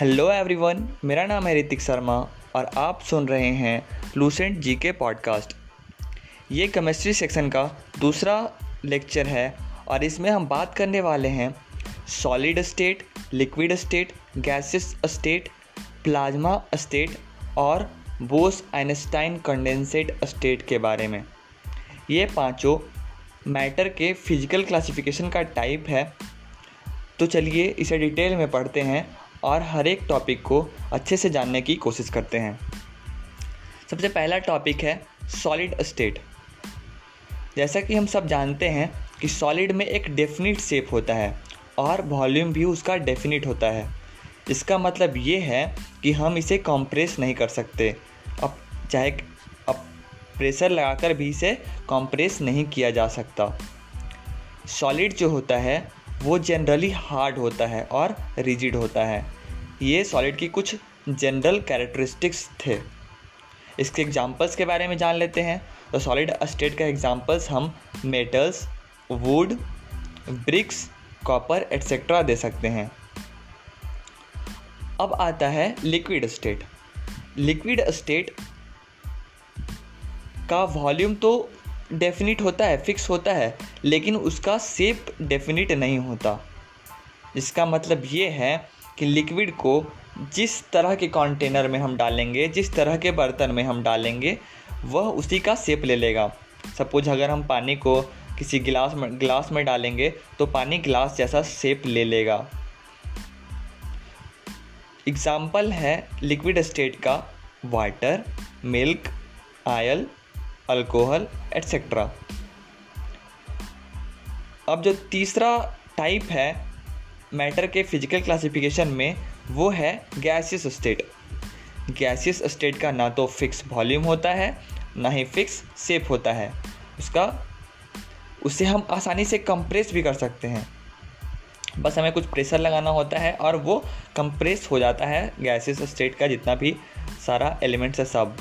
Hello everyone मेरा नाम है ऋतिक शर्मा और आप सुन रहे हैं लूसेंट जी के पॉडकास्ट ये केमिस्ट्री सेक्शन का दूसरा लेक्चर है और इसमें हम बात करने वाले हैं solid state liquid state gases state plasma state और बोस आइंस्टाइन कंडेंसेट स्टेट के बारे में। ये पाँचों मैटर के फ़िज़िकल क्लासिफिकेशन का टाइप है। तो चलिए इसे डिटेल में पढ़ते हैं और हर एक टॉपिक को अच्छे से जानने की कोशिश करते हैं। सबसे पहला टॉपिक है सॉलिड स्टेट जैसा कि हम सब जानते हैं कि सॉलिड में एक डेफिनेट शेप होता है और वॉल्यूम भी उसका डेफिनेट होता है। इसका मतलब ये है कि हम इसे कंप्रेस नहीं कर सकते। अब चाहे अब प्रेशर लगाकर भी इसे कंप्रेस नहीं किया जा सकता। सॉलिड जो होता है वो जनरली हार्ड होता है और रिजिड होता है। ये सॉलिड की कुछ जनरल कैरेक्टरिस्टिक्स थे। इसके एग्जांपल्स के बारे में जान लेते हैं। तो सॉलिड स्टेट का एग्जांपल्स हम metals wood bricks copper etcetera दे सकते हैं। अब आता है लिक्विड स्टेट लिक्विड स्टेट का वॉल्यूम तो डेफिनिट होता है फिक्स होता है, लेकिन उसका सेप डेफिनिट नहीं होता। इसका मतलब ये है कि लिक्विड को जिस तरह के कंटेनर में हम डालेंगे, जिस तरह के बर्तन में हम डालेंगे, वह उसी का सेप ले लेगा। सपोज़ अगर हम पानी को किसी गिलास में गिलास में डालेंगे तो पानी गिलास जैसा सेप ले लेगा। एग्ज़ाम्पल है लिक्विड स्टेट का water milk oil alcohol etcetera अब जो तीसरा टाइप है मैटर के फ़िज़िकल क्लासिफिकेशन में, वो है गैसियस स्टेट गैसियस स्टेट का ना तो फिक्स वॉल्यूम होता है, ना ही फिक्स सेप होता है. उसका, उसे हम आसानी से कंप्रेस भी कर सकते हैं. बस हमें कुछ प्रेशर लगाना होता है और वो कंप्रेस हो जाता है गैसियस स्टेट का जितना भी सारा एलिमेंट्स है सब.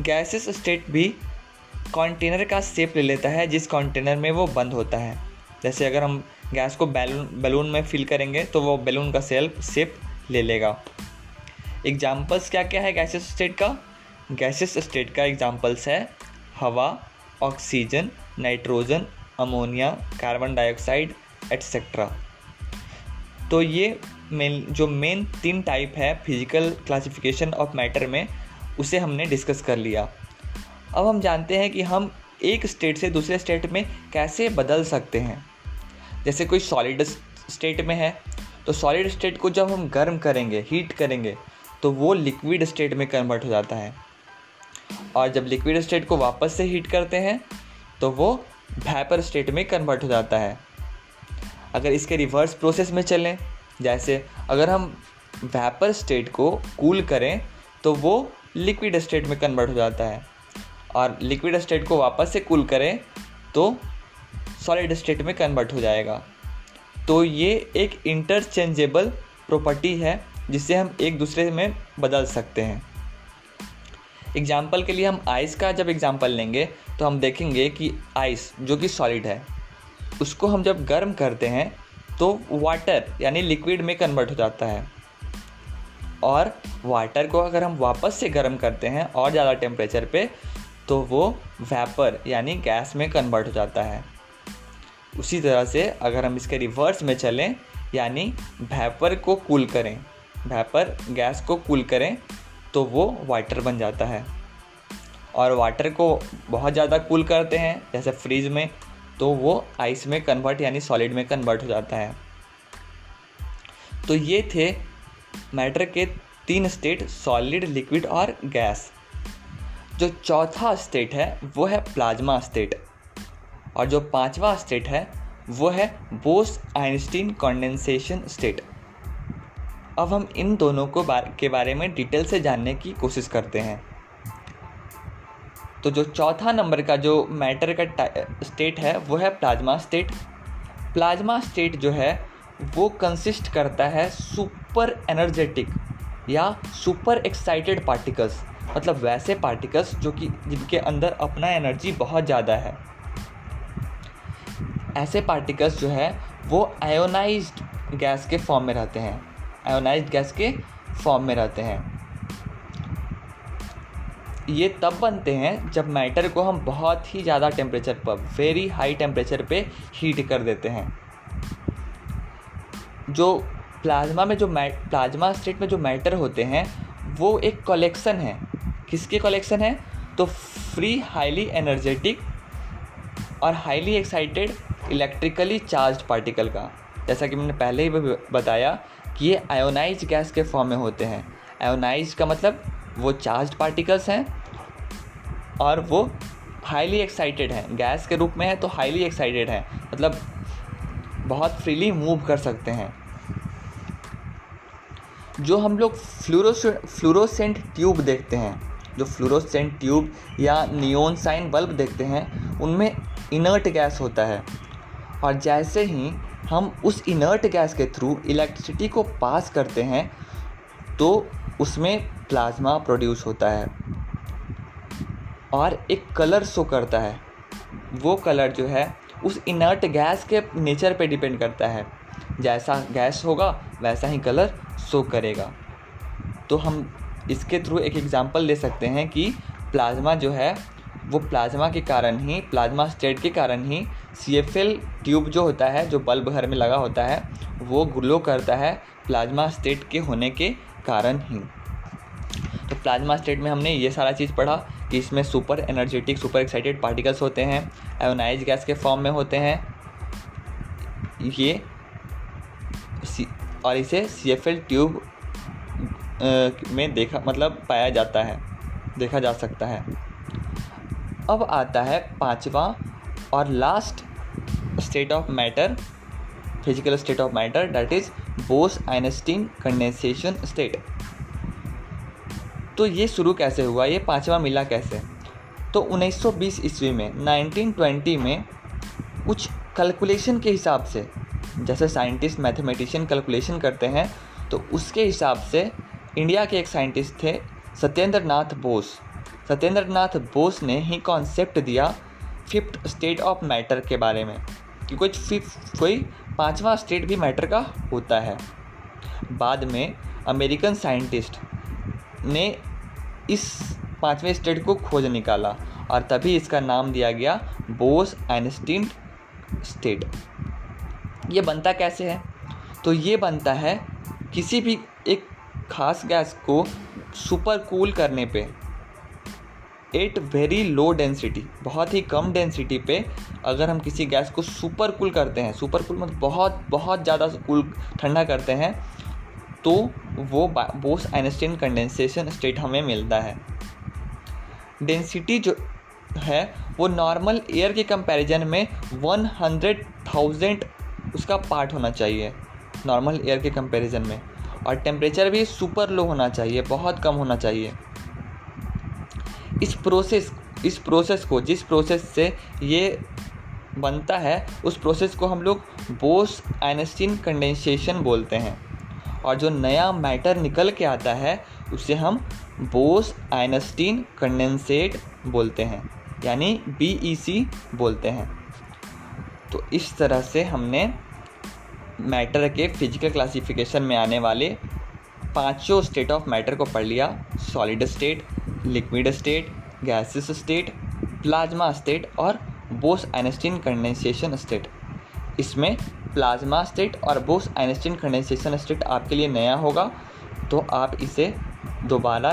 गैसेस स्टेट भी कंटेनर का सेप ले लेता है, जिस कंटेनर में वो बंद होता है। जैसे अगर हम गैस को बैलून बैलून में फिल करेंगे तो वो बैलून का सेल्फ सेप ले लेगा। एग्जाम्पल्स क्या क्या है गैसेस स्टेट का? गैसेस स्टेट का एग्जाम्पल्स है हवा oxygen nitrogen ammonia carbon dioxide etcetera तो ये मेन जो मेन तीन टाइप है फ़िज़िकल क्लासिफिकेशन ऑफ़ मैटर में उसे हमने डिस्कस कर लिया। अब हम जानते हैं कि हम एक स्टेट से दूसरे स्टेट में कैसे बदल सकते हैं। जैसे कोई सॉलिड स्टेट में है तो सॉलिड स्टेट को जब हम गर्म करेंगे हीट करेंगे तो वो लिक्विड स्टेट में कन्वर्ट हो जाता है। और जब लिक्विड स्टेट को वापस से हीट करते हैं तो वो वेपर स्टेट में कन्वर्ट हो जाता है। अगर इसके रिवर्स प्रोसेस में चलें, जैसे अगर हम वेपर स्टेट को कूल करें तो वो लिक्विड स्टेट में कन्वर्ट हो जाता है। और लिक्विड स्टेट को वापस से कूल करें तो सॉलिड स्टेट में कन्वर्ट हो जाएगा। तो ये एक इंटरचेंजेबल प्रॉपर्टी है, जिसे हम एक दूसरे में बदल सकते हैं। एग्ज़ाम्पल के लिए हम आइस का जब एग्ज़ाम्पल लेंगे तो हम देखेंगे कि आइस जो कि सॉलिड है, उसको हम जब गर्म करते हैं तो वाटर यानी लिक्विड में कन्वर्ट हो जाता है। और वाटर को अगर हम वापस से गर्म करते हैं और ज़्यादा टेम्परेचर पे तो वो वेपर यानी गैस में कन्वर्ट हो जाता है। उसी तरह से अगर हम इसके रिवर्स में चलें, यानी वेपर को कूल करें वेपर गैस को कूल करें तो वो वाटर बन जाता है। और वाटर को बहुत ज़्यादा कूल करते हैं, जैसे फ्रीज में तो वो आइस में कन्वर्ट यानी सॉलिड में कन्वर्ट हो जाता है। तो ये थे मैटर के तीन स्टेट सॉलिड लिक्विड और गैस जो चौथा स्टेट है, वो है प्लाज्मा स्टेट और जो पांचवा स्टेट है, वो है बोस आइंस्टीन कंडेंसेशन स्टेट अब हम इन दोनों को बार के बारे में डिटेल से जानने की कोशिश करते हैं. तो जो चौथा नंबर का जो मैटर का स्टेट है, वो है प्लाज्मा स्टेट प्लाज्मा स्टेट जो है, वो कंसिस्ट करता है सुपर एनर्जेटिक या सुपर एक्साइटेड पार्टिकल्स मतलब वैसे पार्टिकल्स जो कि जिनके अंदर अपना एनर्जी बहुत ज़्यादा है। ऐसे पार्टिकल्स जो है, वो आयोनाइज गैस के फॉर्म में रहते हैं। आयोनाइज गैस के फॉर्म में रहते हैं। ये तब बनते हैं जब मैटर को हम बहुत ही ज़्यादा टेम्परेचर पर वेरी हाई टेम्परेचर पे हीट कर देते हैं। जो प्लाज्मा में जो प्लाज्मा स्टेट में जो मैटर होते हैं, वो एक कलेक्शन है। किसके कलेक्शन है? तो फ्री हाईली एनर्जेटिक और highly excited electrically charge particle का। जैसा कि मैंने पहले ही बताया कि ये आयोनाइज गैस के फॉर्म में होते हैं। आयोनाइज का मतलब वो चार्ज पार्टिकल्स हैं और वो हाईली एक्साइटेड हैं। गैस के रूप में है तो हाईली एक्साइटेड है। मतलब बहुत फ्रीली मूव कर सकते हैं। जो हम लोग फ्लोरोस फ्लोरोसेंट ट्यूब देखते हैं, जो फ्लोरोसेंट ट्यूब या नियोन साइन बल्ब देखते हैं, उनमें इनर्ट गैस होता है। और जैसे ही हम उस इनर्ट गैस के थ्रू इलेक्ट्रिसिटी को पास करते हैं तो उसमें प्लाज्मा प्रोड्यूस होता है। और एक कलर शो करता है। वो कलर जो है, उस इनर्ट गैस के नेचर पे डिपेंड करता है। जैसा गैस होगा, वैसा ही कलर शो करेगा। तो हम इसके थ्रू एक एग्ज़ाम्पल ले सकते हैं कि प्लाज्मा जो है, वो प्लाज्मा के कारण ही प्लाज्मा स्टेट के कारण ही सीएफएल ट्यूब जो होता है, जो बल्ब घर में लगा होता है, वो ग्लो करता है प्लाज्मा स्टेट के होने के कारण ही। तो प्लाज्मा स्टेट में हमने ये सारा चीज़ पढ़ा कि इसमें super energetic super excited particles होते हैं एयोनाइज गैस के फॉर्म में होते हैं। ये और इसे सी एफ़ एल ट्यूब में देखा मतलब पाया जाता है, देखा जा सकता है। अब आता है पांचवा और last state of matter physical state of matter that is Bose Einstein condensation state तो ये शुरू कैसे हुआ? ये पांचवा मिला कैसे? तो 1920 ईस्वी में 1920 में, कुछ कैलकुलेशन के हिसाब से जैसे साइंटिस्ट मैथमेटिशियन कैलकुलेशन करते हैं तो उसके हिसाब से इंडिया के एक साइंटिस्ट थे सत्येंद्र नाथ बोस। सत्येंद्र नाथ बोस ने ही कॉन्सेप्ट दिया फिफ्थ स्टेट ऑफ़ मैटर के बारे में, कि कुछ फिफ्थ कोई पांचवा स्टेट भी मैटर का होता है। बाद में अमेरिकन साइंटिस्ट ने इस पाँचवें स्टेट को खोज निकाला और तभी इसका नाम दिया गया बोस आइंस्टीन स्टेट ये बनता कैसे है? तो ये बनता है किसी भी एक खास गैस को सुपर कूल करने पे। एट वेरी लो डेंसिटी बहुत ही कम डेंसिटी पे अगर हम किसी गैस को सुपर कूल करते हैं, सुपर कूल मतलब बहुत बहुत ज़्यादा कूल, ठंडा करते हैं तो वो बोस आइनस्टीन कंडेंसेशन स्टेट हमें मिलता है। डेंसिटी जो है, वो नॉर्मल एयर के कंपैरिजन में वन हंड्रेड थाउज़ेंड उसका पार्ट होना चाहिए नॉर्मल एयर के कंपैरिजन में। और टेम्परेचर भी सुपर लो होना चाहिए, बहुत कम होना चाहिए। इस प्रोसेस इस प्रोसेस को, जिस प्रोसेस से ये बनता है, उस प्रोसेस को हम लोग बोस आइनस्टीन कंडेंसेशन बोलते हैं। और जो नया मैटर निकल के आता है, उसे हम बोस आइनस्टीन कंडेंसेट बोलते हैं, यानी बीईसी बोलते हैं। तो इस तरह से हमने मैटर के फ़िज़िकल क्लासिफिकेशन में आने वाले पाँचों स्टेट ऑफ़ मैटर को पढ़ लिया. Solid state liquid state gases state plasma state और बोस आइनस्टीन कंडेंसेशन स्टेट इसमें प्लाज्मा स्टेट और बोस आइनस्टीन कंडेंसेशन स्टेट आपके लिए नया होगा तो आप इसे दोबारा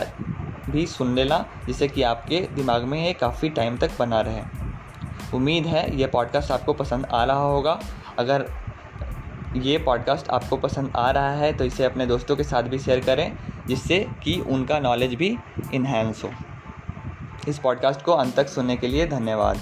भी सुन लेना, जिससे कि आपके दिमाग में ये काफ़ी टाइम तक बना रहे. उम्मीद है ये पॉडकास्ट आपको पसंद आ रहा होगा। अगर ये पॉडकास्ट आपको पसंद आ रहा है तो इसे अपने दोस्तों के साथ भी शेयर करें, जिससे कि उनका नॉलेज भी इन्हेंस हो। इस पॉडकास्ट को अंत तक सुनने के लिए धन्यवाद।